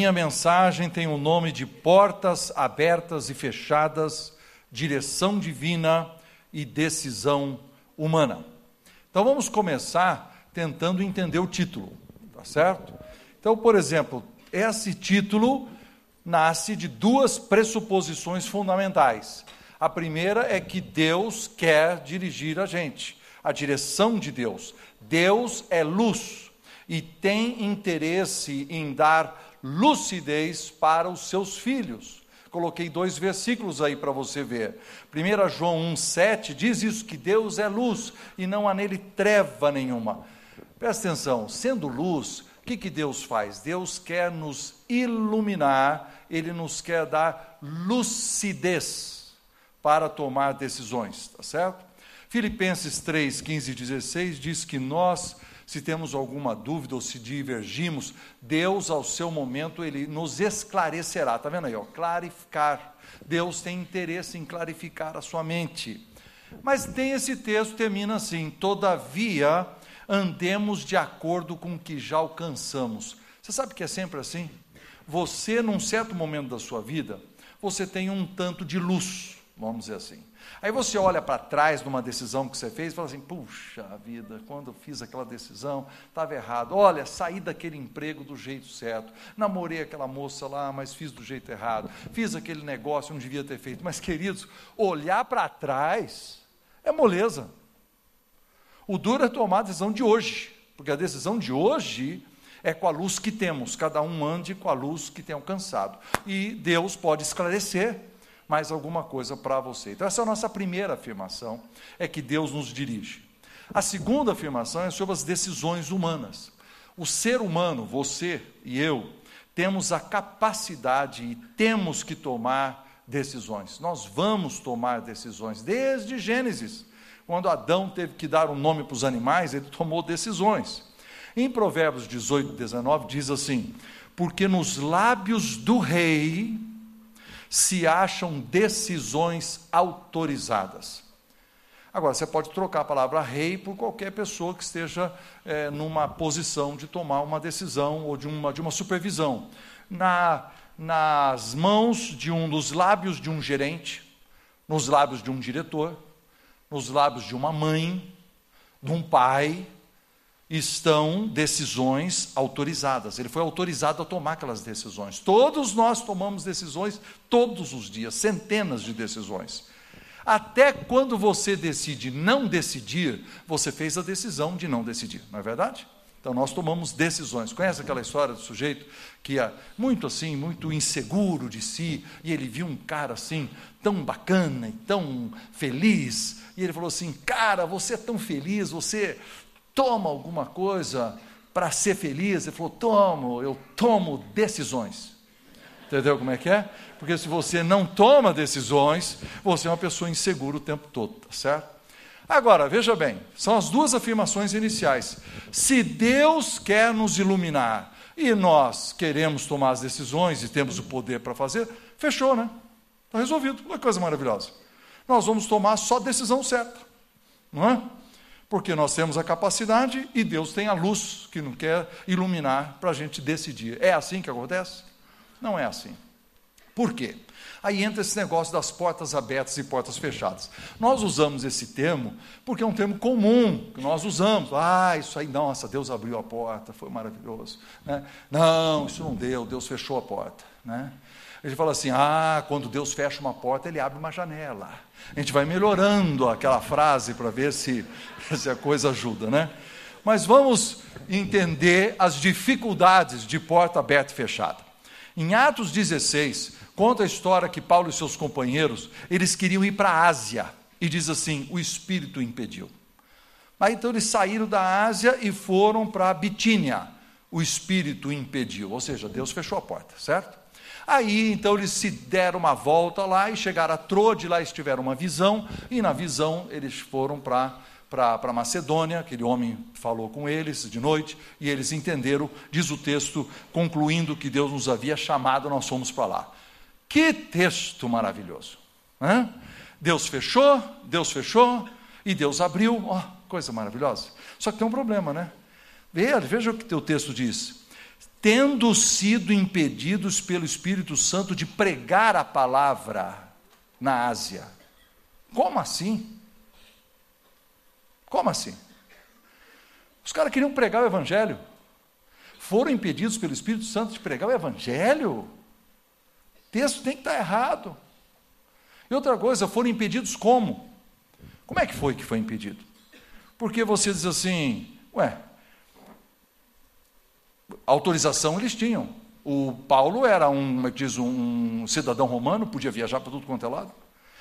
minha mensagem tem o nome de Portas Abertas e Fechadas, Direção Divina e Decisão Humana. Então vamos começar tentando entender o título, tá certo? Então, por exemplo, esse título nasce de duas pressuposições fundamentais. A primeira é que Deus quer dirigir a gente, a direção de Deus. Deus é luz e tem interesse em dar lucidez para os seus filhos. Coloquei dois versículos aí para você ver. 1 João 1,7 diz isso: que Deus é luz e não há nele treva nenhuma. Presta atenção, sendo luz, o que, que Deus faz? Deus quer nos iluminar, Ele nos quer dar lucidez para tomar decisões, tá certo? Filipenses 3, 15 e 16 diz que nós, se temos alguma dúvida ou se divergimos, Deus, ao seu momento, Ele nos esclarecerá. Está vendo aí? Ó, clarificar. Deus tem interesse em clarificar a sua mente. Mas tem esse texto, termina assim: todavia andemos de acordo com o que já alcançamos. Você sabe que é sempre assim? Você, num certo momento da sua vida, você tem um tanto de luz vamos dizer assim. Aí você olha para trás de uma decisão que você fez e fala assim: puxa vida, quando eu fiz aquela decisão, estava errado. Olha, saí daquele emprego do jeito certo, namorei aquela moça lá, mas fiz do jeito errado, fiz aquele negócio, não devia ter feito. Mas, queridos, olhar para trás é moleza. O duro é tomar a decisão de hoje, porque a decisão de hoje é com a luz que temos, cada um ande com a luz que tem alcançado. E Deus pode esclarecer mais alguma coisa para você. Então, essa é a nossa primeira afirmação, é que Deus nos dirige. A segunda afirmação é sobre as decisões humanas. O ser humano, você e eu, temos a capacidade e temos que tomar decisões. Nós vamos tomar decisões, desde Gênesis. Quando Adão teve que dar um nome para os animais, ele tomou decisões. Em Provérbios 18, 19, diz assim: Porque nos lábios do rei se acham decisões autorizadas. Agora, você pode trocar a palavra rei por qualquer pessoa que esteja é, numa posição de tomar uma decisão ou de uma, de uma supervisão. Na, nas mãos de um, dos lábios de um gerente, nos lábios de um diretor, nos lábios de uma mãe, de um pai, estão decisões autorizadas. Ele foi autorizado a tomar aquelas decisões. Todos nós tomamos decisões todos os dias, centenas de decisões. Até quando você decide não decidir, você fez a decisão de não decidir, não é verdade? Então nós tomamos decisões. Conhece aquela história do sujeito que é muito assim, muito inseguro de si, e ele viu um cara assim, tão bacana e tão feliz, e ele falou assim: Cara, você é tão feliz, você toma alguma coisa para ser feliz. Ele falou: tomo, eu tomo decisões. Entendeu como é que é? Porque se você não toma decisões, você é uma pessoa insegura o tempo todo, tá certo? Agora, veja bem, são as duas afirmações iniciais. Se Deus quer nos iluminar e nós queremos tomar as decisões e temos o poder para fazer, fechou, né? Está resolvido. Uma coisa maravilhosa. Nós vamos tomar só a decisão certa, não é? Porque nós temos a capacidade e Deus tem a luz que não quer iluminar para a gente decidir. É assim que acontece? Não é assim. Por quê? Aí entra esse negócio das portas abertas e portas fechadas. Nós usamos esse termo porque é um termo comum que nós usamos. Ah, isso aí, nossa, Deus abriu a porta, foi maravilhoso. Né? Não, isso não deu, Deus fechou a porta. Né? Ele fala assim: ah, quando Deus fecha uma porta, ele abre uma janela. A gente vai melhorando aquela frase para ver se, se a coisa ajuda, né? Mas vamos entender as dificuldades de porta aberta e fechada. Em Atos 16, conta a história que Paulo e seus companheiros, eles queriam ir para a Ásia, e diz assim: o Espírito impediu. Aí então eles saíram da Ásia e foram para a Bitínia. O Espírito impediu, ou seja, Deus fechou a porta, certo? Aí então eles se deram uma volta lá e chegaram a Trode, lá eles tiveram uma visão, e na visão eles foram para para Macedônia, aquele homem falou com eles de noite, e eles entenderam, diz o texto, concluindo que Deus nos havia chamado, nós fomos para lá. Que texto maravilhoso! Né? Deus fechou, Deus fechou, e Deus abriu, oh, coisa maravilhosa. Só que tem um problema, né? Veja, veja o que o texto diz. Tendo sido impedidos pelo Espírito Santo de pregar a palavra na Ásia. Como assim? Como assim? Os caras queriam pregar o Evangelho. Foram impedidos pelo Espírito Santo de pregar o Evangelho. O texto tem que estar errado. E outra coisa, foram impedidos como? Como é que foi que foi impedido? Porque você diz assim, ué, autorização eles tinham. O Paulo era um, é diz, um cidadão romano, podia viajar para tudo quanto é lado.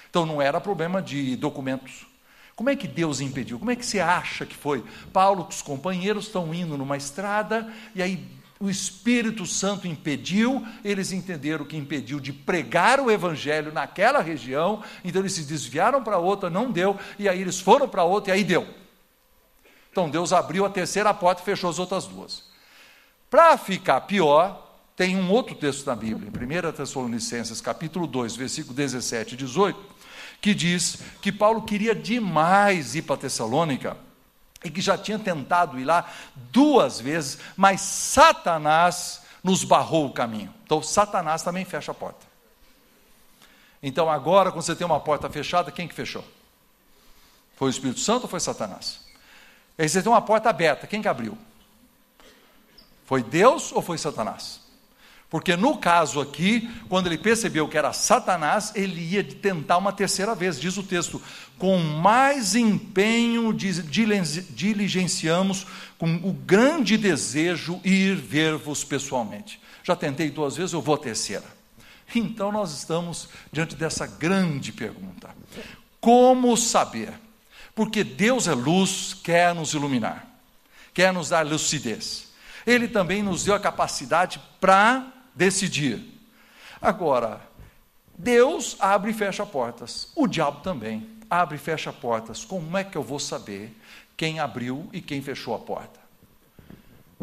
Então não era problema de documentos. Como é que Deus impediu? Como é que você acha que foi? Paulo com os companheiros estão indo numa estrada e aí o Espírito Santo impediu, eles entenderam que impediu de pregar o Evangelho naquela região, então eles se desviaram para outra, não deu, e aí eles foram para outra e aí deu. Então Deus abriu a terceira porta e fechou as outras duas. Para ficar pior, tem um outro texto na Bíblia, em 1 Tessalonicenses, capítulo 2, versículo 17 e 18, que diz que Paulo queria demais ir para Tessalônica e que já tinha tentado ir lá duas vezes, mas Satanás nos barrou o caminho. Então, Satanás também fecha a porta. Então, agora, quando você tem uma porta fechada, quem que fechou? Foi o Espírito Santo ou foi Satanás? Aí você tem uma porta aberta, quem que abriu? Foi Deus ou foi Satanás? Porque no caso aqui, quando ele percebeu que era Satanás, ele ia tentar uma terceira vez, diz o texto: com mais empenho diligenciamos, com o grande desejo ir ver-vos pessoalmente. Já tentei duas vezes, eu vou a terceira. Então nós estamos diante dessa grande pergunta: como saber? Porque Deus é luz, quer nos iluminar, quer nos dar lucidez. Ele também nos deu a capacidade para decidir. Agora, Deus abre e fecha portas, o diabo também abre e fecha portas. Como é que eu vou saber quem abriu e quem fechou a porta?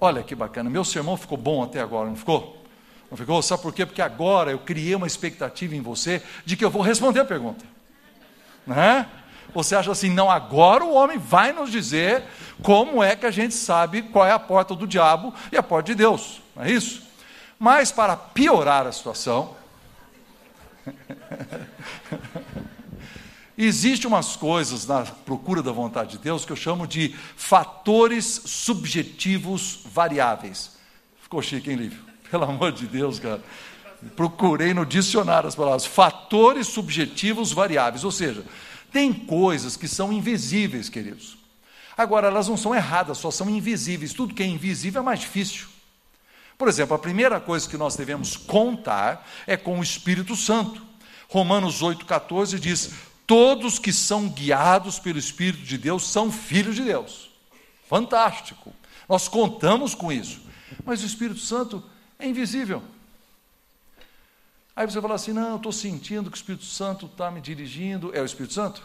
Olha que bacana, meu sermão ficou bom até agora, não ficou? Não ficou? Sabe por quê? Porque agora eu criei uma expectativa em você de que eu vou responder a pergunta. Né? Você acha assim, não, agora o homem vai nos dizer como é que a gente sabe qual é a porta do diabo e a porta de Deus, não é isso? Mas para piorar a situação, Existem umas coisas na procura da vontade de Deus que eu chamo de fatores subjetivos variáveis. Ficou chique, hein, Lívio? Pelo amor de Deus, cara. Procurei no dicionário as palavras. Fatores subjetivos variáveis. Ou seja, tem coisas que são invisíveis, queridos. Agora, elas não são erradas, só são invisíveis. Tudo que é invisível é mais difícil. Por exemplo, a primeira coisa que nós devemos contar é com o Espírito Santo. Romanos 8,14 diz: Todos que são guiados pelo Espírito de Deus são filhos de Deus. Fantástico. Nós contamos com isso. Mas o Espírito Santo é invisível. Aí você fala assim: não, estou sentindo que o Espírito Santo está me dirigindo. É o Espírito Santo?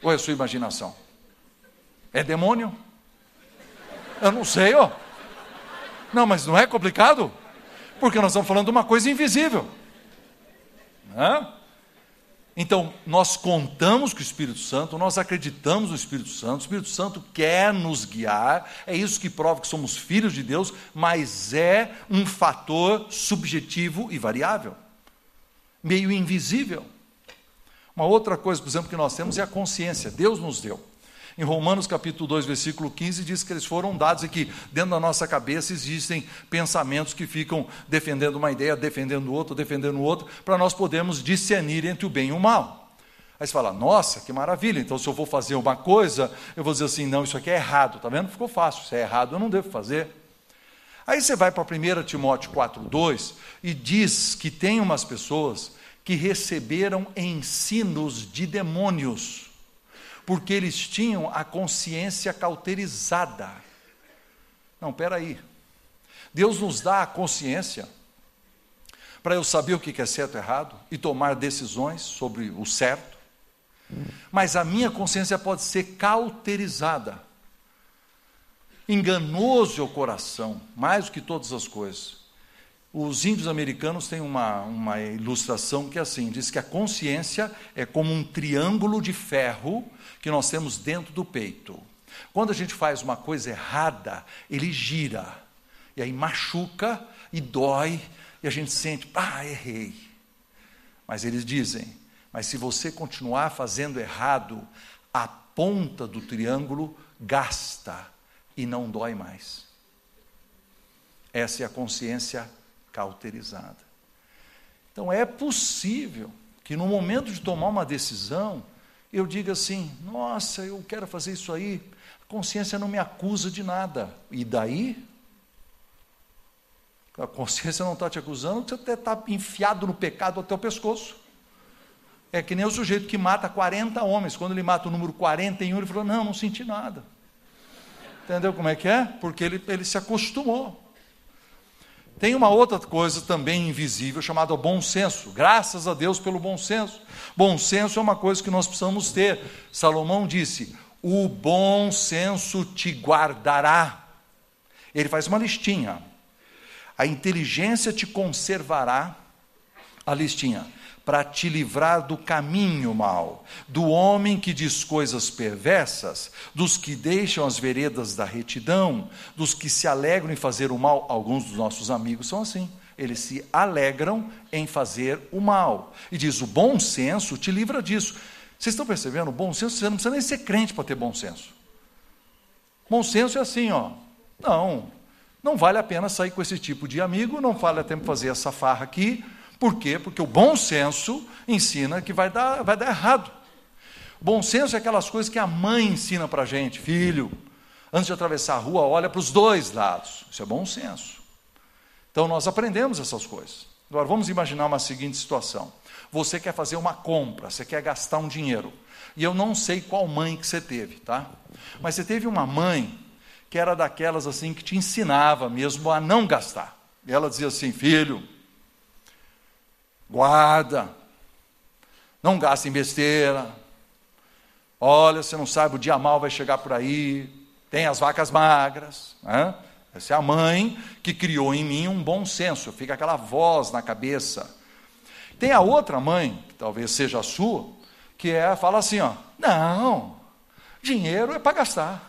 Ou é a sua imaginação? É demônio? Eu não sei, ó. Não, mas não é complicado? Porque nós estamos falando de uma coisa invisível. Hã? Então, nós contamos com o Espírito Santo, nós acreditamos no Espírito Santo, o Espírito Santo quer nos guiar, é isso que prova que somos filhos de Deus, mas é um fator subjetivo e variável, meio invisível. Uma outra coisa, por exemplo, que nós temos é a consciência, Deus nos deu. Em Romanos capítulo 2, versículo 15, diz que eles foram dados e que dentro da nossa cabeça existem pensamentos que ficam defendendo uma ideia, defendendo outra, defendendo outra, para nós podermos discernir entre o bem e o mal. Aí você fala, nossa, que maravilha, então se eu vou fazer uma coisa, eu vou dizer assim, não, isso aqui é errado, tá vendo? Ficou fácil, se é errado, eu não devo fazer. Aí você vai para 1 Timóteo 4,2 e diz que tem umas pessoas que receberam ensinos de demônios porque eles tinham a consciência cauterizada. Não, peraí. Deus nos dá a consciência para eu saber o que é certo e errado e tomar decisões sobre o certo. Mas a minha consciência pode ser cauterizada. Enganoso é o coração, mais do que todas as coisas. Os índios americanos têm uma, uma ilustração que é assim: diz que a consciência é como um triângulo de ferro que nós temos dentro do peito. Quando a gente faz uma coisa errada, ele gira. E aí machuca e dói, e a gente sente, ah, errei. Mas eles dizem, mas se você continuar fazendo errado, a ponta do triângulo gasta e não dói mais. Essa é a consciência cauterizada. Então é possível que no momento de tomar uma decisão, eu diga assim: nossa, eu quero fazer isso aí, a consciência não me acusa de nada. E daí? A consciência não está te acusando, você até está enfiado no pecado até o pescoço. É que nem o sujeito que mata 40 homens. Quando ele mata o número 41, ele falou: Não, não senti nada. Entendeu como é que é? Porque ele, ele se acostumou. Tem uma outra coisa também invisível chamada bom senso. Graças a Deus pelo bom senso. Bom senso é uma coisa que nós precisamos ter. Salomão disse: O bom senso te guardará. Ele faz uma listinha. A inteligência te conservará. A listinha para te livrar do caminho mau, do homem que diz coisas perversas, dos que deixam as veredas da retidão, dos que se alegram em fazer o mal. Alguns dos nossos amigos são assim. Eles se alegram em fazer o mal. E diz: o bom senso te livra disso. Vocês estão percebendo? O bom senso, você não precisa nem ser crente para ter bom senso. Bom senso é assim, ó. Não, não vale a pena sair com esse tipo de amigo, não vale a pena fazer essa farra aqui, por quê? Porque o bom senso ensina que vai dar, vai dar errado. Bom senso é aquelas coisas que a mãe ensina para a gente, filho. Antes de atravessar a rua, olha para os dois lados. Isso é bom senso. Então nós aprendemos essas coisas. Agora vamos imaginar uma seguinte situação. Você quer fazer uma compra, você quer gastar um dinheiro. E eu não sei qual mãe que você teve, tá? Mas você teve uma mãe que era daquelas assim que te ensinava mesmo a não gastar. E ela dizia assim: "Filho, Guarda. Não gaste em besteira. Olha, você não sabe, o dia mal vai chegar por aí. Tem as vacas magras. Né? Essa é a mãe que criou em mim um bom senso. Fica aquela voz na cabeça. Tem a outra mãe, que talvez seja a sua, que é, fala assim: ó, não, dinheiro é para gastar.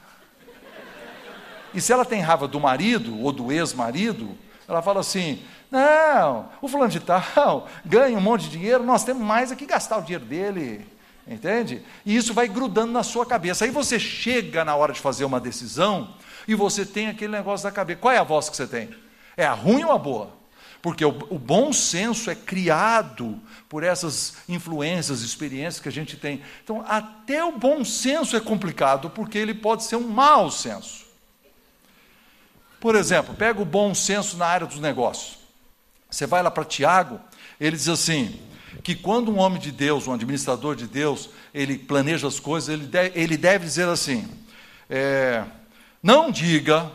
E se ela tem raiva do marido ou do ex-marido, ela fala assim: não, o fulano de tal ganha um monte de dinheiro, nós temos mais aqui gastar o dinheiro dele. Entende? E isso vai grudando na sua cabeça. Aí você chega na hora de fazer uma decisão e você tem aquele negócio da cabeça. Qual é a voz que você tem? É a ruim ou a boa? Porque o, o bom senso é criado por essas influências, experiências que a gente tem. Então, até o bom senso é complicado, porque ele pode ser um mau senso. Por exemplo, pega o bom senso na área dos negócios. Você vai lá para Tiago, ele diz assim: que quando um homem de Deus, um administrador de Deus, ele planeja as coisas, ele deve, ele deve dizer assim: é, não diga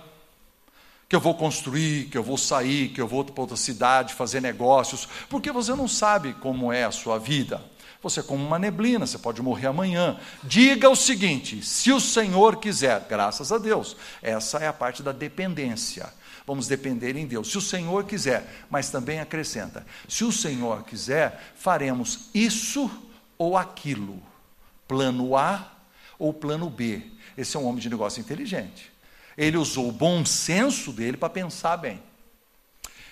que eu vou construir, que eu vou sair, que eu vou para outra cidade fazer negócios, porque você não sabe como é a sua vida. Você é como uma neblina, você pode morrer amanhã. Diga o seguinte: se o Senhor quiser, graças a Deus, essa é a parte da dependência. Vamos depender em Deus. Se o Senhor quiser, mas também acrescenta: se o Senhor quiser, faremos isso ou aquilo. Plano A ou plano B. Esse é um homem de negócio inteligente. Ele usou o bom senso dele para pensar bem.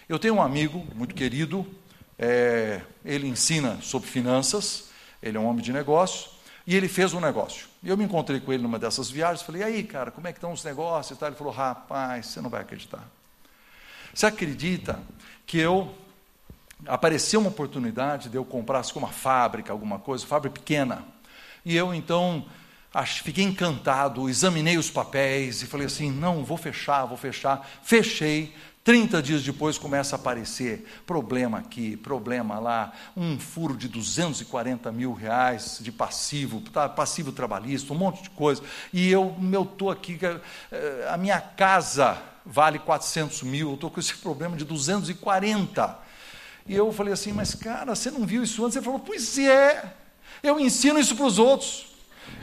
Eu tenho um amigo muito querido, é, ele ensina sobre finanças, ele é um homem de negócio, e ele fez um negócio. E eu me encontrei com ele numa dessas viagens, falei, e aí, cara, como é que estão os negócios? Ele falou, rapaz, você não vai acreditar. Você acredita que eu apareceu uma oportunidade de eu comprar uma fábrica, alguma coisa, fábrica pequena. E eu então fiquei encantado, examinei os papéis e falei assim: não, vou fechar, vou fechar. Fechei. 30 dias depois começa a aparecer problema aqui, problema lá, um furo de 240 mil reais de passivo, tá, passivo trabalhista, um monte de coisa. E eu estou aqui, eh, a minha casa vale 400 mil, eu estou com esse problema de 240. E eu falei assim, mas cara, você não viu isso antes? Ele falou, pois é, eu ensino isso para os outros.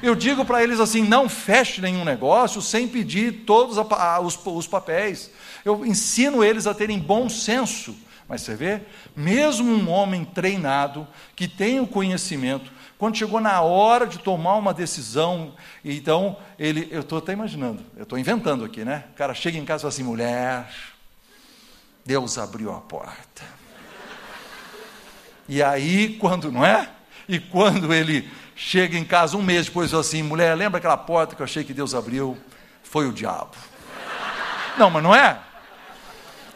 Eu digo para eles assim: não feche nenhum negócio sem pedir todos os, os papéis. Eu ensino eles a terem bom senso. Mas você vê, mesmo um homem treinado, que tem o conhecimento, Quando chegou na hora de tomar uma decisão, então ele, eu estou até imaginando, eu estou inventando aqui, né? O cara chega em casa e fala assim: mulher, Deus abriu a porta. E aí, quando, não é? E quando ele chega em casa um mês depois, assim: mulher, lembra aquela porta que eu achei que Deus abriu? Foi o diabo. Não, mas não é?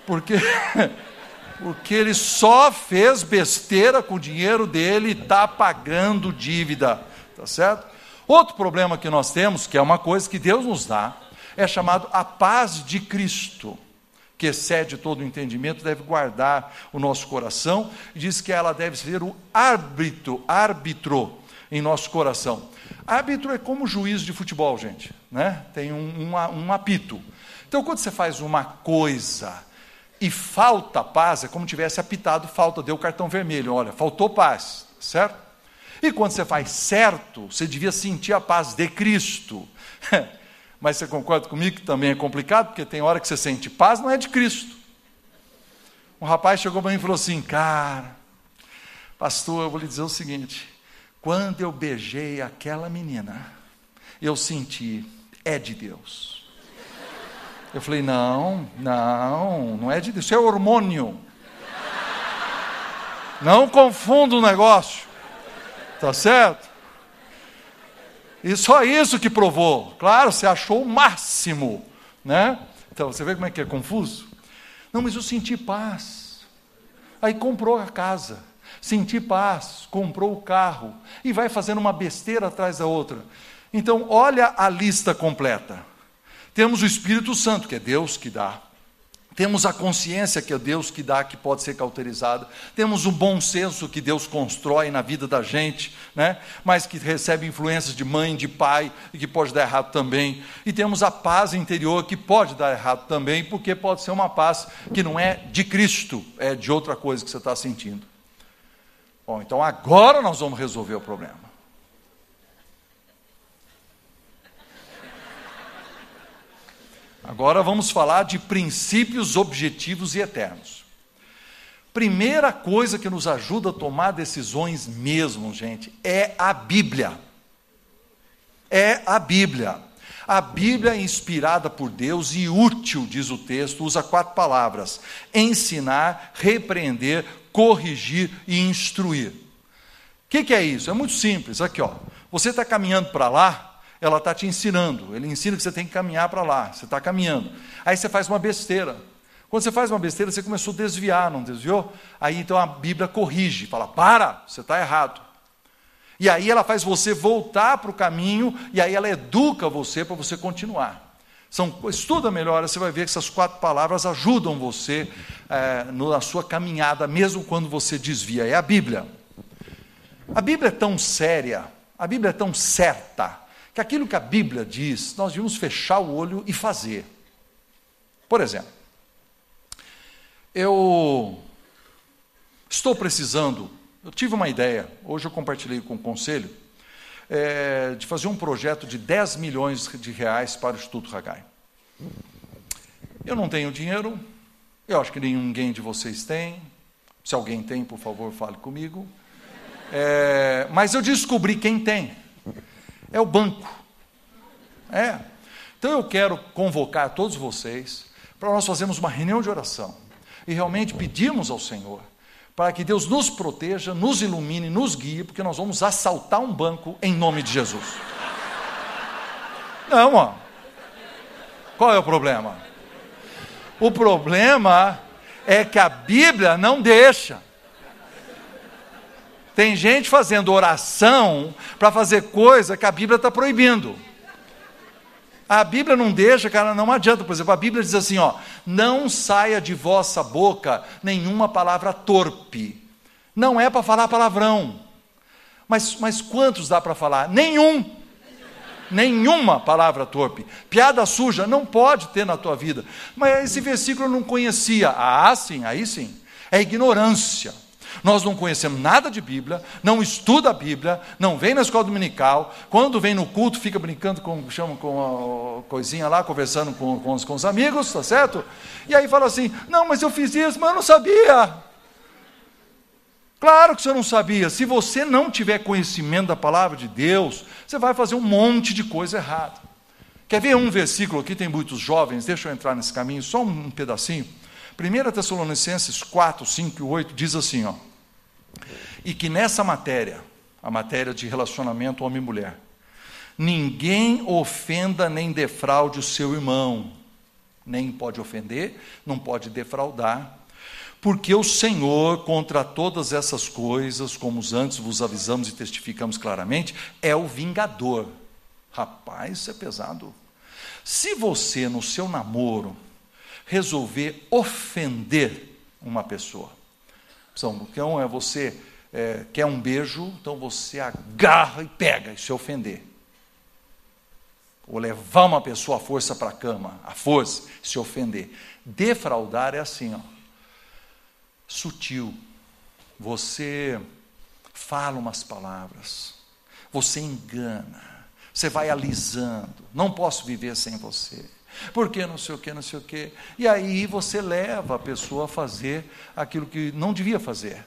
Porque porque ele só fez besteira com o dinheiro dele e está pagando dívida, tá certo? Outro problema que nós temos, que é uma coisa que Deus nos dá, é chamado a paz de Cristo, que excede todo o entendimento, deve guardar o nosso coração, e diz que ela deve ser o árbitro, árbitro em nosso coração. Árbitro é como juiz de futebol, gente, né? Tem um, um, um apito. Então, quando você faz uma coisa e falta paz, é como tivesse apitado falta, deu cartão vermelho, olha, faltou paz, certo? E quando você faz certo, você devia sentir a paz de Cristo. Mas você concorda comigo que também é complicado, porque tem hora que você sente paz, não é de Cristo. Um rapaz chegou para mim e falou assim: Cara, pastor, eu vou lhe dizer o seguinte: quando eu beijei aquela menina, eu senti, é de Deus. Eu falei: não, não, não é de Deus, isso é hormônio. Não confunda o negócio. Tá certo? E só isso que provou. Claro, você achou o máximo, né? Então, você vê como é que é confuso? Não, mas eu senti paz. Aí comprou a casa, senti paz, comprou o carro e vai fazendo uma besteira atrás da outra. Então, olha a lista completa. Temos o Espírito Santo, que é Deus que dá. Temos a consciência que é Deus que dá, que pode ser cauterizada. Temos o bom senso que Deus constrói na vida da gente, né? mas que recebe influências de mãe, de pai, e que pode dar errado também. E temos a paz interior que pode dar errado também, porque pode ser uma paz que não é de Cristo, é de outra coisa que você está sentindo. Bom, então agora nós vamos resolver o problema. Agora vamos falar de princípios objetivos e eternos. Primeira coisa que nos ajuda a tomar decisões mesmo, gente, é a Bíblia. É a Bíblia. A Bíblia é inspirada por Deus e útil, diz o texto, usa quatro palavras: ensinar, repreender, corrigir e instruir. O que, que, é isso? É muito simples. Aqui, ó. Você está caminhando para lá, ela está te ensinando. Ele ensina que você tem que caminhar para lá. Você está caminhando. Aí você faz uma besteira. Quando você faz uma besteira, você começou a desviar, não desviou? Aí então a Bíblia corrige, fala: para, você está errado. E aí ela faz você voltar para o caminho, e aí ela educa você para você continuar. São, estuda melhor, você vai ver que essas quatro palavras ajudam você é, na sua caminhada, mesmo quando você desvia. É a Bíblia. A Bíblia é tão séria, a Bíblia é tão certa, que aquilo que a Bíblia diz, nós devemos fechar o olho e fazer. Por exemplo, eu estou precisando, eu tive uma ideia, hoje eu compartilhei com o conselho, é, de fazer um projeto de 10 milhões de reais para o Instituto Hagai. Eu não tenho dinheiro, eu acho que ninguém de vocês tem. Se alguém tem, por favor, fale comigo. É, mas eu descobri quem tem é o banco. É. Então eu quero convocar todos vocês para nós fazermos uma reunião de oração e realmente pedirmos ao Senhor para que Deus nos proteja, nos ilumine, nos guie, porque nós vamos assaltar um banco em nome de Jesus. Não, ó. Qual é o problema? O problema é que a Bíblia não deixa. Tem gente fazendo oração para fazer coisa que a Bíblia está proibindo. A Bíblia não deixa, cara, não adianta. Por exemplo, a Bíblia diz assim: ó, não saia de vossa boca nenhuma palavra torpe. Não é para falar palavrão. Mas, mas quantos dá para falar? Nenhum. Nenhuma palavra torpe. Piada suja não pode ter na tua vida. Mas esse versículo eu não conhecia. Ah, sim, aí sim. É ignorância. Nós não conhecemos nada de Bíblia, não estuda a Bíblia, não vem na escola dominical, quando vem no culto fica brincando com, chama com a coisinha lá, conversando com, com, os, com os amigos, tá certo? E aí fala assim: não, mas eu fiz isso, mas eu não sabia. Claro que você não sabia. Se você não tiver conhecimento da palavra de Deus, você vai fazer um monte de coisa errada. Quer ver um versículo aqui? Tem muitos jovens, deixa eu entrar nesse caminho, só um pedacinho. 1 Tessalonicenses 4, 5 e 8 diz assim: ó, E que nessa matéria, a matéria de relacionamento homem-mulher, ninguém ofenda nem defraude o seu irmão, nem pode ofender, não pode defraudar porque o Senhor, contra todas essas coisas, como antes vos avisamos e testificamos claramente, é o vingador. Rapaz, isso é pesado. Se você, no seu namoro, resolver ofender uma pessoa, então é você é, quer um beijo, então você agarra e pega e se ofender. Ou levar uma pessoa à força para a cama, à força, se ofender. Defraudar é assim, ó sutil. Você fala umas palavras, você engana, você vai alisando. Não posso viver sem você. Porque não sei o que, não sei o que. E aí você leva a pessoa a fazer aquilo que não devia fazer.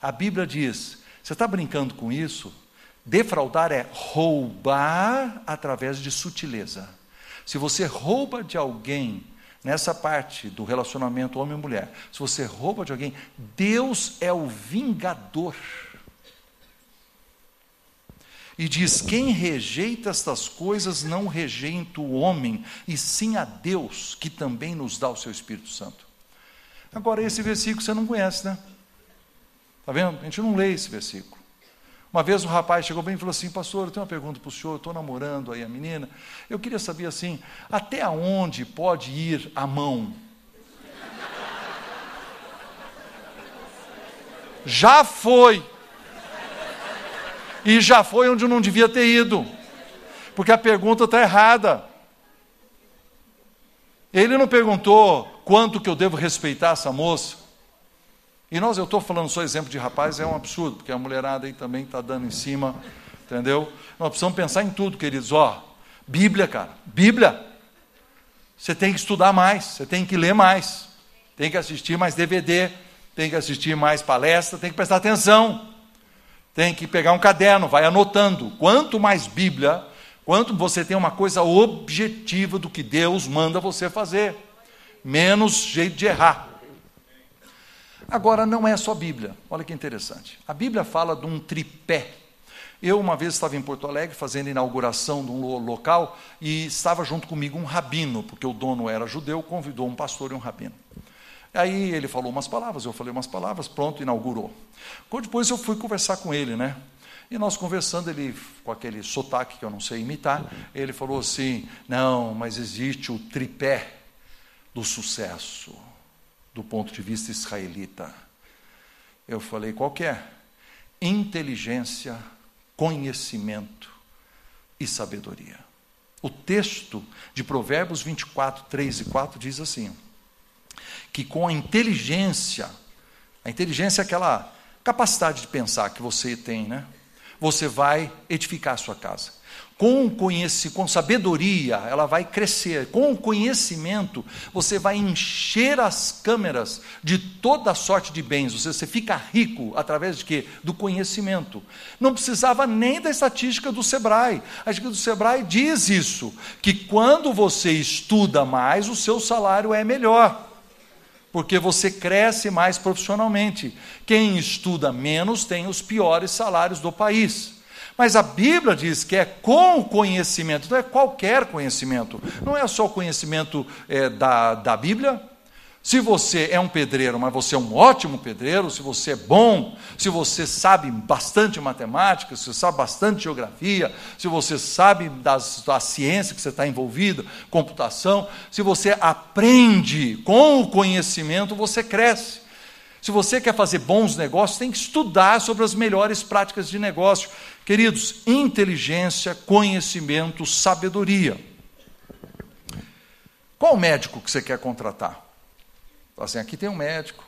A Bíblia diz: você está brincando com isso? Defraudar é roubar através de sutileza. Se você rouba de alguém nessa parte do relacionamento homem e mulher, se você rouba de alguém, Deus é o vingador. E diz: quem rejeita estas coisas não rejeita o homem, e sim a Deus, que também nos dá o seu Espírito Santo. Agora, esse versículo você não conhece, né? Está vendo? A gente não lê esse versículo. Uma vez um rapaz chegou bem e falou assim: Pastor, eu tenho uma pergunta para o senhor. Estou namorando aí a menina. Eu queria saber assim: até onde pode ir a mão? Já foi. E já foi onde não devia ter ido. Porque a pergunta está errada. Ele não perguntou quanto que eu devo respeitar essa moça. E nós, eu estou falando só exemplo de rapaz, é um absurdo, porque a mulherada aí também está dando em cima, entendeu? Nós precisamos pensar em tudo, queridos. Ó, Bíblia, cara, Bíblia. Você tem que estudar mais, você tem que ler mais, tem que assistir mais DVD, tem que assistir mais palestra, tem que prestar atenção, tem que pegar um caderno, vai anotando. Quanto mais Bíblia, quanto você tem uma coisa objetiva do que Deus manda você fazer, menos jeito de errar. Agora, não é só Bíblia, olha que interessante. A Bíblia fala de um tripé. Eu, uma vez, estava em Porto Alegre fazendo inauguração de um local e estava junto comigo um rabino, porque o dono era judeu, convidou um pastor e um rabino. Aí ele falou umas palavras, eu falei umas palavras, pronto, inaugurou. Depois eu fui conversar com ele, né? E nós conversando, ele, com aquele sotaque que eu não sei imitar, ele falou assim: não, mas existe o tripé do sucesso do ponto de vista israelita. Eu falei, qual que é? Inteligência, conhecimento e sabedoria. O texto de Provérbios 24, 3 e 4 diz assim: que com a inteligência, a inteligência é aquela capacidade de pensar que você tem, né? Você vai edificar a sua casa com conhecimento, com sabedoria, ela vai crescer. Com o conhecimento, você vai encher as câmeras de toda sorte de bens. Você, você fica rico através de quê? Do conhecimento. Não precisava nem da estatística do Sebrae. A estatística do Sebrae diz isso, que quando você estuda mais, o seu salário é melhor. Porque você cresce mais profissionalmente. Quem estuda menos tem os piores salários do país. Mas a Bíblia diz que é com o conhecimento, não é qualquer conhecimento, não é só o conhecimento é, da, da Bíblia. Se você é um pedreiro, mas você é um ótimo pedreiro, se você é bom, se você sabe bastante matemática, se você sabe bastante geografia, se você sabe das, da ciência que você está envolvido, computação, se você aprende com o conhecimento, você cresce. Se você quer fazer bons negócios, tem que estudar sobre as melhores práticas de negócio. Queridos, inteligência, conhecimento, sabedoria. Qual médico que você quer contratar? Assim, aqui tem um médico,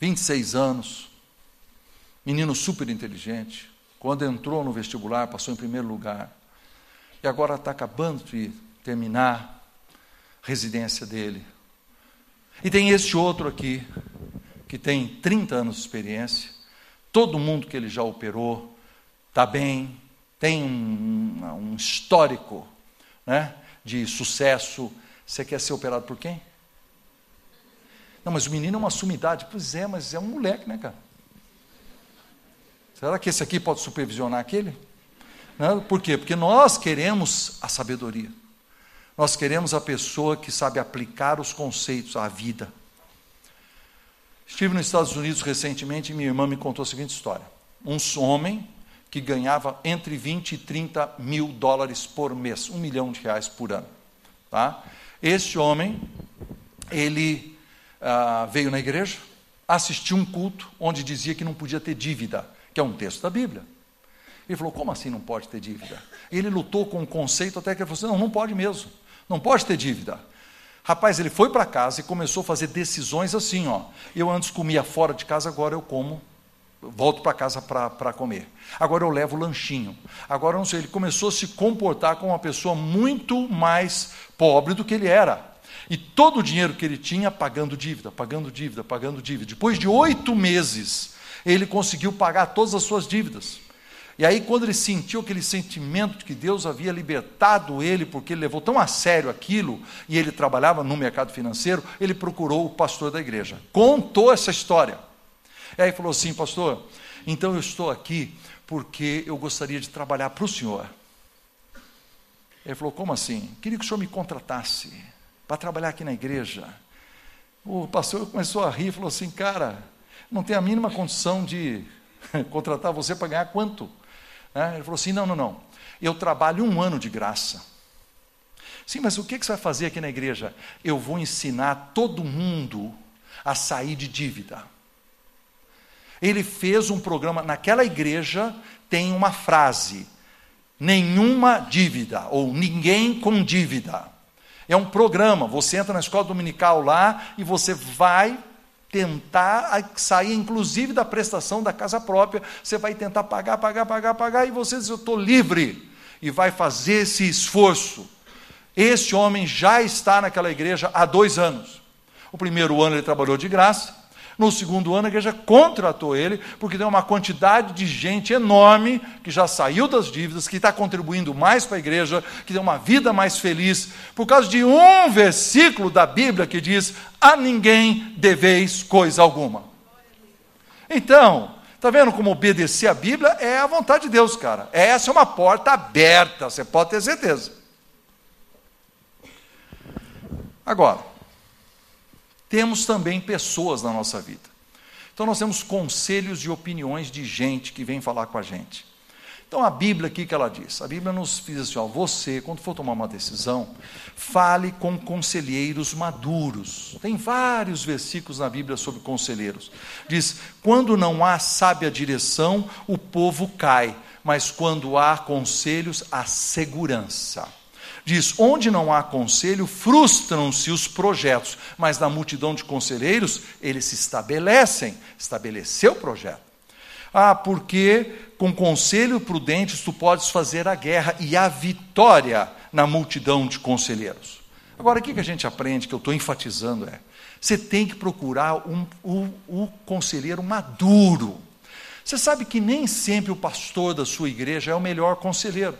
26 anos, menino super inteligente, quando entrou no vestibular, passou em primeiro lugar, e agora está acabando de terminar a residência dele. E tem este outro aqui, que tem 30 anos de experiência, todo mundo que ele já operou está bem, tem um, um histórico né, de sucesso. Você quer ser operado por quem? Não, mas o menino é uma sumidade. Pois é, mas é um moleque, né, cara? Será que esse aqui pode supervisionar aquele? Não, por quê? Porque nós queremos a sabedoria. Nós queremos a pessoa que sabe aplicar os conceitos à vida. Estive nos Estados Unidos recentemente e minha irmã me contou a seguinte história. Um homem que ganhava entre 20 e 30 mil dólares por mês, um milhão de reais por ano. Tá? Este homem, ele ah, veio na igreja, assistiu um culto onde dizia que não podia ter dívida, que é um texto da Bíblia. Ele falou: como assim não pode ter dívida? Ele lutou com o conceito até que ele falou assim: não, não pode mesmo, não pode ter dívida. Rapaz, ele foi para casa e começou a fazer decisões assim, ó. Eu antes comia fora de casa, agora eu como, volto para casa para comer. Agora eu levo lanchinho. Agora não sei, ele começou a se comportar como uma pessoa muito mais pobre do que ele era. E todo o dinheiro que ele tinha pagando dívida, pagando dívida, pagando dívida. Depois de oito meses, ele conseguiu pagar todas as suas dívidas. E aí, quando ele sentiu aquele sentimento de que Deus havia libertado ele, porque ele levou tão a sério aquilo, e ele trabalhava no mercado financeiro, ele procurou o pastor da igreja. Contou essa história. E aí falou assim, pastor, então eu estou aqui porque eu gostaria de trabalhar para o senhor. Ele falou, como assim? Queria que o senhor me contratasse para trabalhar aqui na igreja. O pastor começou a rir falou assim, cara, não tem a mínima condição de contratar você para ganhar quanto? Né? Ele falou assim: não, não, não. Eu trabalho um ano de graça. Sim, mas o que você vai fazer aqui na igreja? Eu vou ensinar todo mundo a sair de dívida. Ele fez um programa, naquela igreja tem uma frase: nenhuma dívida, ou ninguém com dívida. É um programa, você entra na escola dominical lá e você vai tentar sair, inclusive, da prestação da casa própria. Você vai tentar pagar, pagar, pagar, pagar, e você diz: Eu estou livre. E vai fazer esse esforço. Este homem já está naquela igreja há dois anos. O primeiro ano ele trabalhou de graça, no segundo ano, a igreja contratou ele, porque tem uma quantidade de gente enorme que já saiu das dívidas, que está contribuindo mais para a igreja, que tem uma vida mais feliz, por causa de um versículo da Bíblia que diz: A ninguém deveis coisa alguma. Então, está vendo como obedecer a Bíblia é a vontade de Deus, cara. Essa é uma porta aberta, você pode ter certeza. Agora, temos também pessoas na nossa vida. Então nós temos conselhos e opiniões de gente que vem falar com a gente. Então a Bíblia aqui que ela diz, a Bíblia nos diz assim, ó, você, quando for tomar uma decisão, fale com conselheiros maduros. Tem vários versículos na Bíblia sobre conselheiros. Diz: quando não há sábia direção, o povo cai, mas quando há conselhos, há segurança. Diz: onde não há conselho, frustram-se os projetos, mas na multidão de conselheiros, eles se estabelecem. Estabeleceu o projeto. Ah, porque com conselho prudente tu podes fazer a guerra e a vitória na multidão de conselheiros. Agora, o que a gente aprende, que eu estou enfatizando, é: você tem que procurar um, o, o conselheiro maduro. Você sabe que nem sempre o pastor da sua igreja é o melhor conselheiro.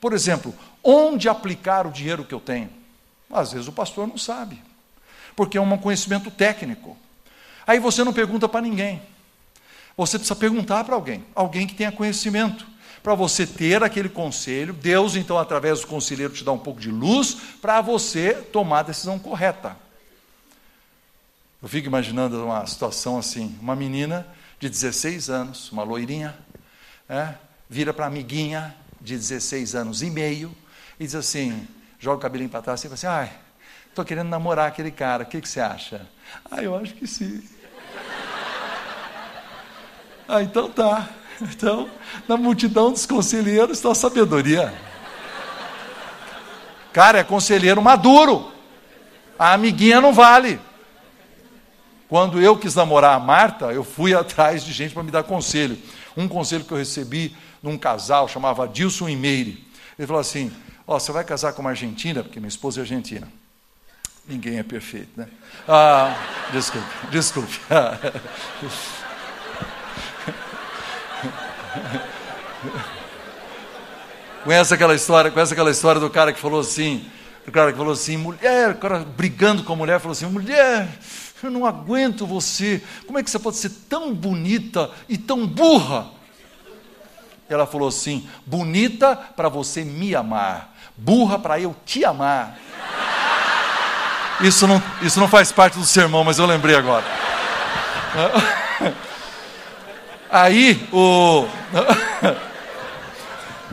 Por exemplo, onde aplicar o dinheiro que eu tenho? Às vezes o pastor não sabe, porque é um conhecimento técnico. Aí você não pergunta para ninguém. Você precisa perguntar para alguém, alguém que tenha conhecimento, para você ter aquele conselho. Deus, então, através do conselheiro, te dá um pouco de luz para você tomar a decisão correta. Eu fico imaginando uma situação assim: uma menina de 16 anos, uma loirinha, é, vira para amiguinha de 16 anos e meio, e diz assim, joga o cabelinho para trás e fala assim, ai, estou querendo namorar aquele cara, o que, que você acha? Ah, eu acho que sim. ah, então tá. Então, na multidão dos conselheiros está a sabedoria. Cara, é conselheiro maduro. A amiguinha não vale. Quando eu quis namorar a Marta, eu fui atrás de gente para me dar conselho. Um conselho que eu recebi num casal, chamava Dilson e Meire. Ele falou assim: Ó, oh, você vai casar com uma argentina, porque minha esposa é argentina. Ninguém é perfeito, né? Ah, desculpe, desculpe. Conhece aquela história, conhece aquela história do cara que falou assim, do cara que falou assim, mulher, o cara brigando com a mulher, falou assim, mulher, eu não aguento você, como é que você pode ser tão bonita e tão burra? Ela falou assim, bonita para você me amar, burra para eu te amar. Isso não, isso não faz parte do sermão, mas eu lembrei agora. Aí o.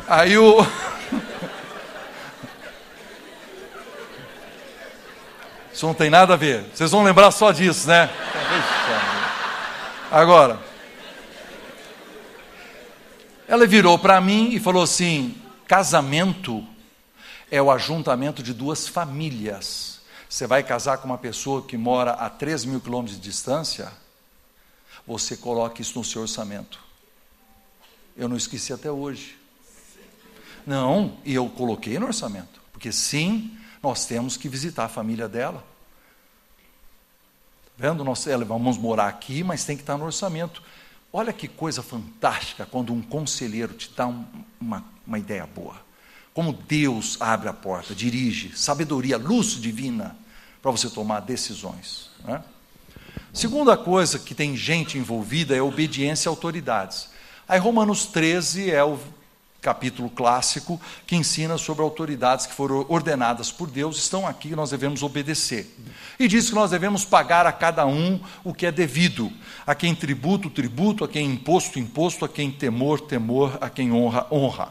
Aí o. Isso não tem nada a ver. Vocês vão lembrar só disso, né? Agora. Ela virou para mim e falou assim: casamento é o ajuntamento de duas famílias. Você vai casar com uma pessoa que mora a 3 mil quilômetros de distância? Você coloca isso no seu orçamento. Eu não esqueci até hoje. Não, e eu coloquei no orçamento. Porque sim, nós temos que visitar a família dela. Tá vendo? Nós ela, vamos morar aqui, mas tem que estar no orçamento. Olha que coisa fantástica quando um conselheiro te dá um, uma, uma ideia boa. Como Deus abre a porta, dirige, sabedoria, luz divina para você tomar decisões. Né? Segunda coisa que tem gente envolvida é obediência a autoridades. Aí Romanos 13 é o capítulo clássico que ensina sobre autoridades que foram ordenadas por Deus, estão aqui e nós devemos obedecer. E diz que nós devemos pagar a cada um o que é devido, a quem tributo, tributo, a quem imposto, imposto, a quem temor, temor, a quem honra, honra.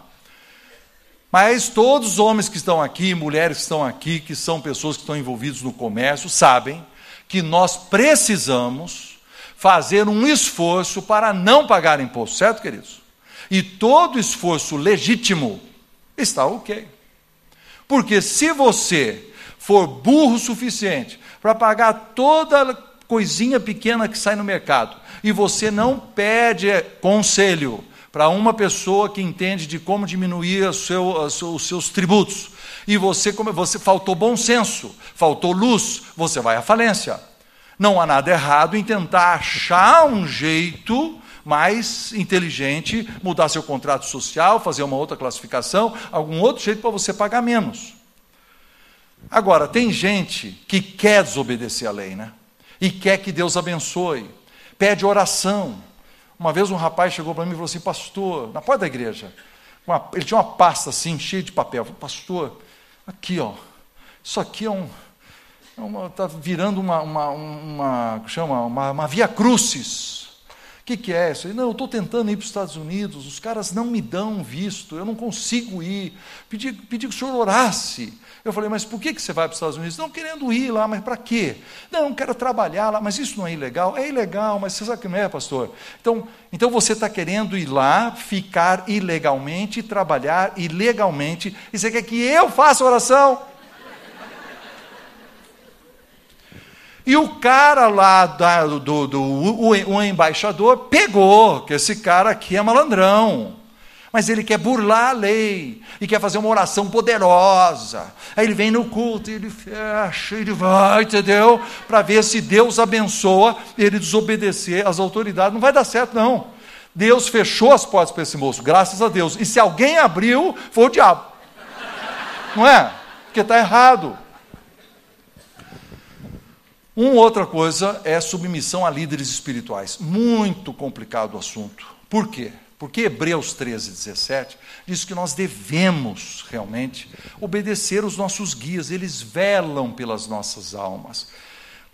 Mas todos os homens que estão aqui, mulheres que estão aqui, que são pessoas que estão envolvidas no comércio, sabem que nós precisamos fazer um esforço para não pagar imposto, certo, queridos? E todo esforço legítimo está ok. Porque se você for burro o suficiente para pagar toda coisinha pequena que sai no mercado e você não pede conselho, para uma pessoa que entende de como diminuir seu, os seus tributos. E você, você faltou bom senso, faltou luz, você vai à falência. Não há nada errado em tentar achar um jeito mais inteligente, mudar seu contrato social, fazer uma outra classificação, algum outro jeito para você pagar menos. Agora, tem gente que quer desobedecer a lei, né? E quer que Deus abençoe, pede oração, uma vez um rapaz chegou para mim e falou assim, pastor, na porta da igreja, uma, ele tinha uma pasta assim, cheia de papel. Falei, pastor, aqui, ó, isso aqui é um. Está é virando uma, uma, uma, chama, uma, uma via crucis. O que, que, é isso? Não, eu estou tentando ir para os Estados Unidos, os caras não me dão visto, eu não consigo ir. Pedi, pedi que o senhor orasse. Eu falei, mas por que, que você vai para os Estados Unidos? Não querendo ir lá, mas para quê? Não, quero trabalhar lá, mas isso não é ilegal? É ilegal, mas você sabe que não é, pastor? Então, então você está querendo ir lá, ficar ilegalmente, trabalhar ilegalmente, e você quer que eu faça oração? E o cara lá da, do, do, do o, o embaixador pegou que esse cara aqui é malandrão. Mas ele quer burlar a lei e quer fazer uma oração poderosa. Aí ele vem no culto ele fecha, ele vai, entendeu? Para ver se Deus abençoa ele desobedecer às autoridades. Não vai dar certo, não. Deus fechou as portas para esse moço, graças a Deus. E se alguém abriu, foi o diabo. Não é? Porque está errado. Uma outra coisa é submissão a líderes espirituais. Muito complicado o assunto. Por quê? Porque Hebreus 13, 17 diz que nós devemos realmente obedecer os nossos guias, eles velam pelas nossas almas.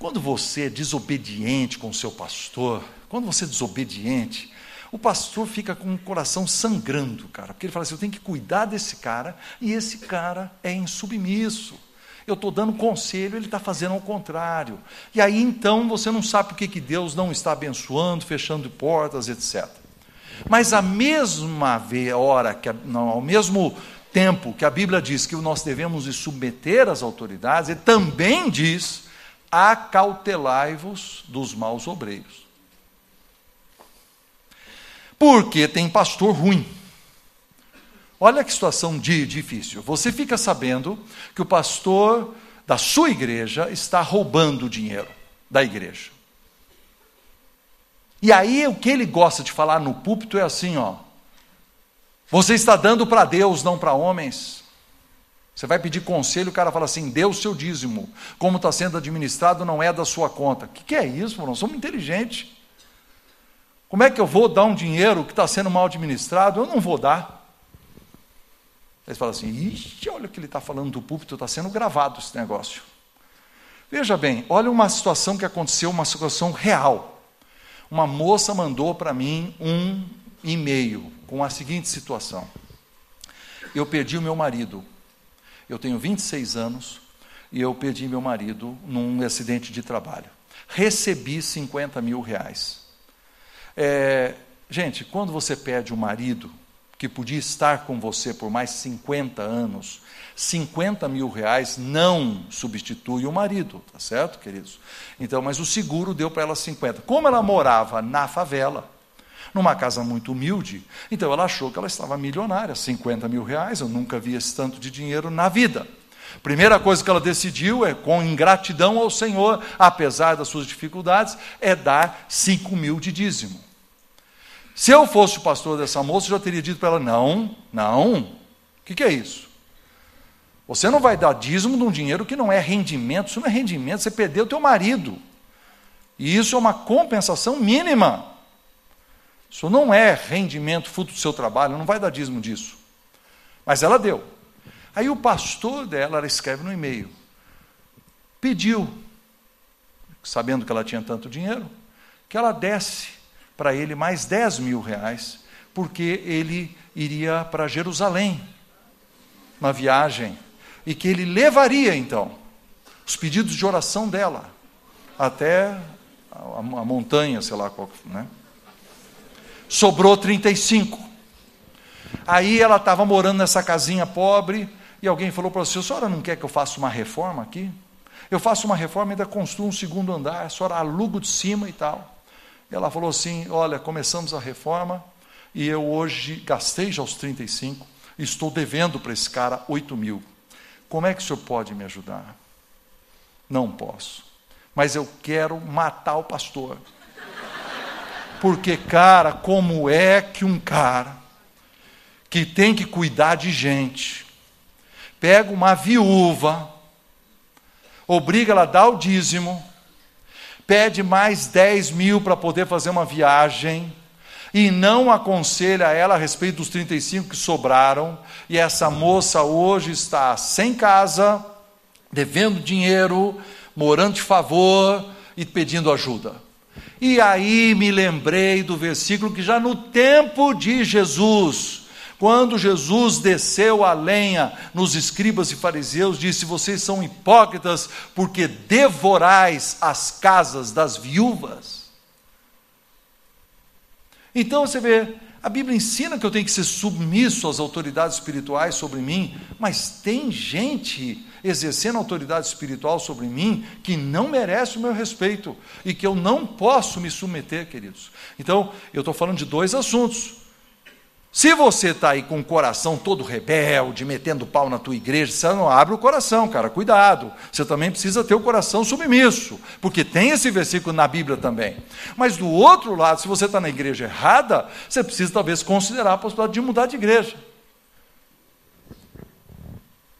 Quando você é desobediente com o seu pastor, quando você é desobediente, o pastor fica com o coração sangrando, cara, porque ele fala assim: eu tenho que cuidar desse cara, e esse cara é insubmisso eu estou dando conselho, ele está fazendo ao contrário. E aí então você não sabe por que, que Deus não está abençoando, fechando portas, etc. Mas a mesma hora, que, não, ao mesmo tempo que a Bíblia diz que nós devemos nos submeter às autoridades, ele também diz: acautelai-vos dos maus obreiros. Porque tem pastor ruim. Olha que situação difícil. Você fica sabendo que o pastor da sua igreja está roubando dinheiro da igreja. E aí o que ele gosta de falar no púlpito é assim, ó. Você está dando para Deus, não para homens. Você vai pedir conselho, o cara fala assim: o seu dízimo. Como está sendo administrado, não é da sua conta. O que, que é isso, Nós somos inteligentes. Como é que eu vou dar um dinheiro que está sendo mal administrado? Eu não vou dar. Eles falam assim: ixi, olha o que ele está falando do púlpito, está sendo gravado esse negócio. Veja bem, olha uma situação que aconteceu, uma situação real. Uma moça mandou para mim um e-mail com a seguinte situação: Eu perdi o meu marido. Eu tenho 26 anos e eu perdi meu marido num acidente de trabalho. Recebi 50 mil reais. É, gente, quando você perde o marido, que podia estar com você por mais 50 anos, 50 mil reais não substitui o marido, tá certo, queridos? Então, mas o seguro deu para ela 50. Como ela morava na favela, numa casa muito humilde, então ela achou que ela estava milionária, 50 mil reais, eu nunca vi esse tanto de dinheiro na vida. Primeira coisa que ela decidiu é, com ingratidão ao Senhor, apesar das suas dificuldades, é dar 5 mil de dízimo. Se eu fosse o pastor dessa moça, eu já teria dito para ela: não, não, o que, que é isso? Você não vai dar dízimo de um dinheiro que não é rendimento. Isso não é rendimento, você perdeu o teu marido. E isso é uma compensação mínima. Isso não é rendimento fruto do seu trabalho, não vai dar dízimo disso. Mas ela deu. Aí o pastor dela, ela escreve no e-mail, pediu, sabendo que ela tinha tanto dinheiro, que ela desse para ele mais 10 mil reais, porque ele iria para Jerusalém, uma viagem e que ele levaria então os pedidos de oração dela até a, a montanha, sei lá qual, né? Sobrou 35. Aí ela estava morando nessa casinha pobre e alguém falou para você: a senhora não quer que eu faça uma reforma aqui? Eu faço uma reforma e ainda construo um segundo andar, a senhora aluga de cima e tal. Ela falou assim: Olha, começamos a reforma e eu hoje gastei já os 35 e estou devendo para esse cara 8 mil. Como é que o senhor pode me ajudar? Não posso. Mas eu quero matar o pastor. Porque, cara, como é que um cara que tem que cuidar de gente, pega uma viúva, obriga ela a dar o dízimo, pede mais 10 mil para poder fazer uma viagem, e não aconselha ela a respeito dos 35 que sobraram, e essa moça hoje está sem casa, devendo dinheiro, morando de favor e pedindo ajuda. E aí me lembrei do versículo que já no tempo de Jesus, quando Jesus desceu a lenha nos escribas e fariseus, disse: Vocês são hipócritas, porque devorais as casas das viúvas então você vê, a Bíblia ensina que eu tenho que ser submisso às autoridades espirituais sobre mim, mas tem gente exercendo autoridade espiritual sobre mim que não merece o meu respeito e que eu não posso me submeter, queridos. Então, eu estou falando de dois assuntos. Se você está aí com o coração todo rebelde, metendo pau na tua igreja, você não abre o coração, cara, cuidado. Você também precisa ter o coração submisso, porque tem esse versículo na Bíblia também. Mas do outro lado, se você está na igreja errada, você precisa talvez considerar a possibilidade de mudar de igreja.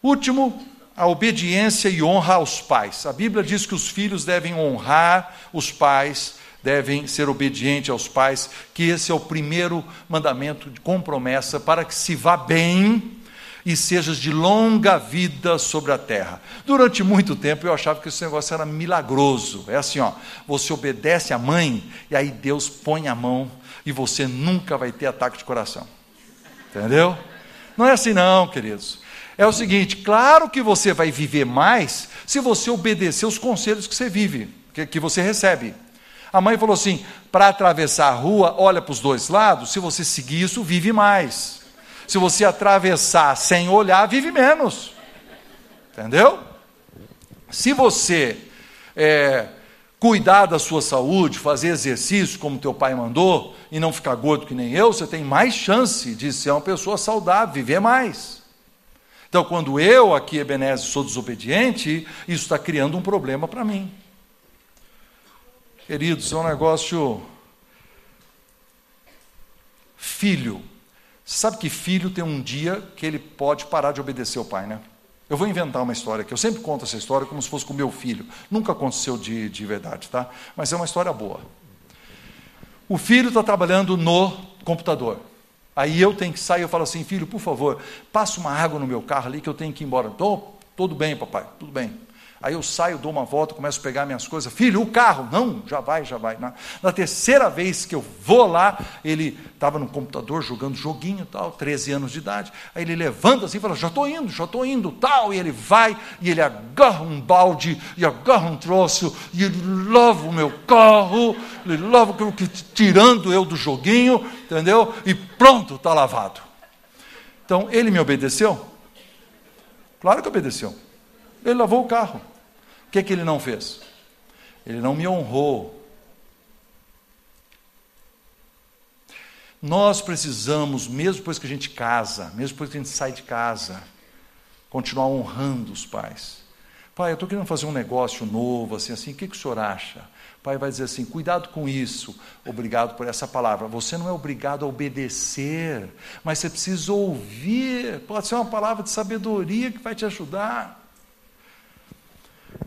Último, a obediência e honra aos pais. A Bíblia diz que os filhos devem honrar os pais devem ser obedientes aos pais, que esse é o primeiro mandamento com promessa para que se vá bem e sejas de longa vida sobre a terra. Durante muito tempo eu achava que esse negócio era milagroso. É assim, ó, você obedece à mãe e aí Deus põe a mão e você nunca vai ter ataque de coração. Entendeu? Não é assim não, queridos. É o seguinte, claro que você vai viver mais se você obedecer os conselhos que você vive, que, que você recebe. A mãe falou assim: para atravessar a rua, olha para os dois lados, se você seguir isso, vive mais. Se você atravessar sem olhar, vive menos. Entendeu? Se você é, cuidar da sua saúde, fazer exercício como teu pai mandou, e não ficar gordo que nem eu, você tem mais chance de ser uma pessoa saudável, viver mais. Então, quando eu aqui, Ebenezer, sou desobediente, isso está criando um problema para mim. Queridos, é um negócio. Filho. Sabe que filho tem um dia que ele pode parar de obedecer ao pai, né? Eu vou inventar uma história que eu sempre conto essa história como se fosse com meu filho. Nunca aconteceu de, de verdade, tá? Mas é uma história boa. O filho está trabalhando no computador. Aí eu tenho que sair, eu falo assim, filho, por favor, passa uma água no meu carro ali que eu tenho que ir embora. Tô, tudo bem, papai, tudo bem. Aí eu saio, dou uma volta, começo a pegar minhas coisas. Filho, o carro. Não, já vai, já vai. Na, na terceira vez que eu vou lá, ele estava no computador jogando joguinho tal, 13 anos de idade. Aí ele levanta assim e fala: Já estou indo, já estou indo, tal. E ele vai e ele agarra um balde e agarra um troço e ele lava o meu carro, ele lava, tirando eu do joguinho, entendeu? E pronto, está lavado. Então ele me obedeceu? Claro que obedeceu. Ele lavou o carro. O que, é que ele não fez? Ele não me honrou. Nós precisamos, mesmo depois que a gente casa, mesmo depois que a gente sai de casa, continuar honrando os pais. Pai, eu estou querendo fazer um negócio novo, assim, assim, o que, que o senhor acha? pai vai dizer assim: cuidado com isso, obrigado por essa palavra. Você não é obrigado a obedecer, mas você precisa ouvir. Pode ser uma palavra de sabedoria que vai te ajudar.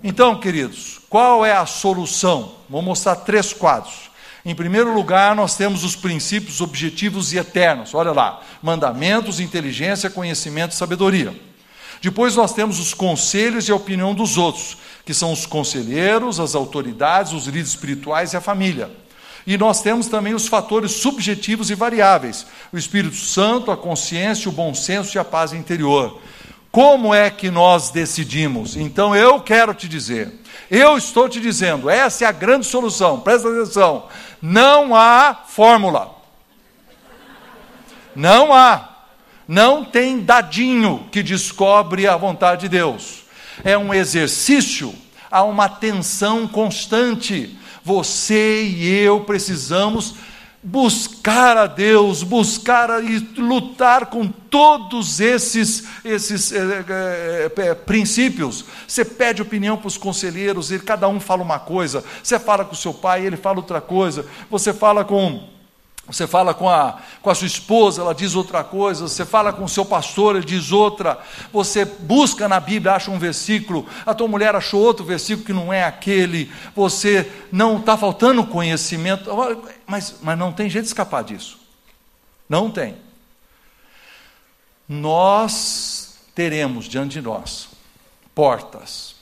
Então, queridos, qual é a solução? Vou mostrar três quadros. Em primeiro lugar, nós temos os princípios objetivos e eternos. Olha lá: mandamentos, inteligência, conhecimento e sabedoria. Depois nós temos os conselhos e a opinião dos outros, que são os conselheiros, as autoridades, os líderes espirituais e a família. E nós temos também os fatores subjetivos e variáveis: o Espírito Santo, a consciência, o bom senso e a paz interior. Como é que nós decidimos? Então eu quero te dizer, eu estou te dizendo, essa é a grande solução, presta atenção. Não há fórmula. Não há. Não tem dadinho que descobre a vontade de Deus. É um exercício, há uma tensão constante. Você e eu precisamos buscar a Deus, buscar e lutar com todos esses, esses é, é, é, princípios. Você pede opinião para os conselheiros, e cada um fala uma coisa. Você fala com o seu pai, ele fala outra coisa. Você fala com você fala com a, com a sua esposa, ela diz outra coisa. Você fala com o seu pastor, ele diz outra. Você busca na Bíblia, acha um versículo. A tua mulher achou outro versículo que não é aquele. Você não está faltando conhecimento. Mas, mas não tem jeito de escapar disso. Não tem. Nós teremos diante de nós portas.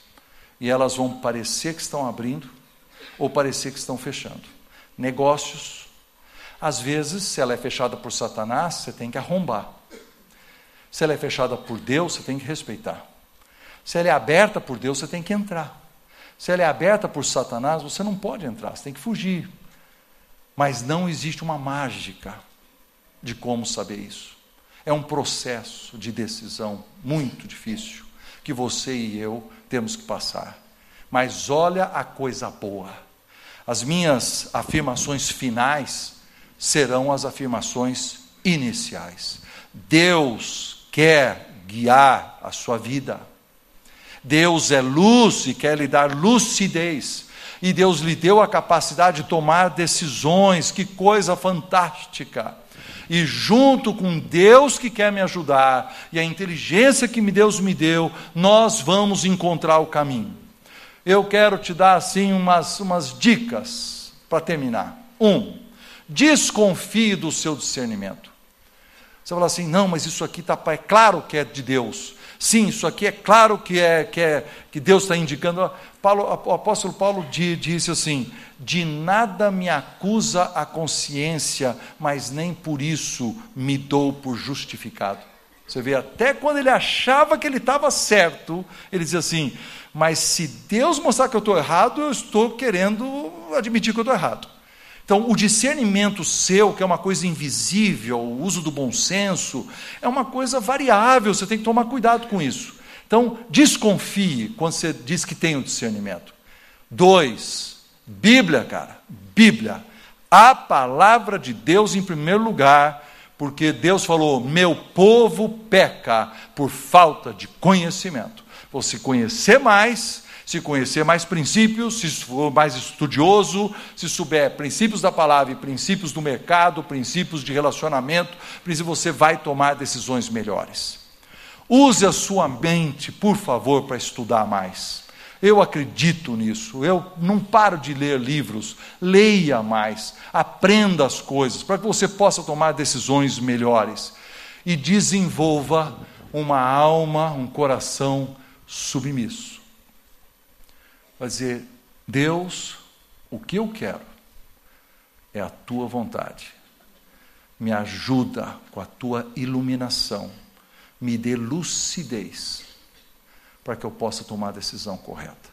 E elas vão parecer que estão abrindo ou parecer que estão fechando. Negócios às vezes, se ela é fechada por Satanás, você tem que arrombar. Se ela é fechada por Deus, você tem que respeitar. Se ela é aberta por Deus, você tem que entrar. Se ela é aberta por Satanás, você não pode entrar, você tem que fugir. Mas não existe uma mágica de como saber isso. É um processo de decisão muito difícil que você e eu temos que passar. Mas olha a coisa boa. As minhas afirmações finais serão as afirmações iniciais. Deus quer guiar a sua vida. Deus é luz e quer lhe dar lucidez. E Deus lhe deu a capacidade de tomar decisões, que coisa fantástica. E junto com Deus que quer me ajudar e a inteligência que Deus me deu, nós vamos encontrar o caminho. Eu quero te dar assim umas, umas dicas para terminar. Um, Desconfie do seu discernimento. Você fala assim, não, mas isso aqui está, é claro que é de Deus. Sim, isso aqui é claro que é que, é, que Deus está indicando. Paulo, o apóstolo Paulo disse assim: de nada me acusa a consciência, mas nem por isso me dou por justificado. Você vê, até quando ele achava que ele estava certo, ele dizia assim: mas se Deus mostrar que eu estou errado, eu estou querendo admitir que eu estou errado. Então, o discernimento seu, que é uma coisa invisível, o uso do bom senso, é uma coisa variável, você tem que tomar cuidado com isso. Então, desconfie quando você diz que tem o discernimento. Dois, Bíblia, cara, Bíblia. A palavra de Deus em primeiro lugar, porque Deus falou: meu povo peca por falta de conhecimento. Você conhecer mais, se conhecer mais princípios, se for mais estudioso, se souber princípios da palavra e princípios do mercado, princípios de relacionamento, você vai tomar decisões melhores. Use a sua mente, por favor, para estudar mais. Eu acredito nisso. Eu não paro de ler livros. Leia mais, aprenda as coisas, para que você possa tomar decisões melhores e desenvolva uma alma, um coração submisso. Vai dizer: Deus, o que eu quero é a tua vontade. Me ajuda com a tua iluminação. Me dê lucidez para que eu possa tomar a decisão correta.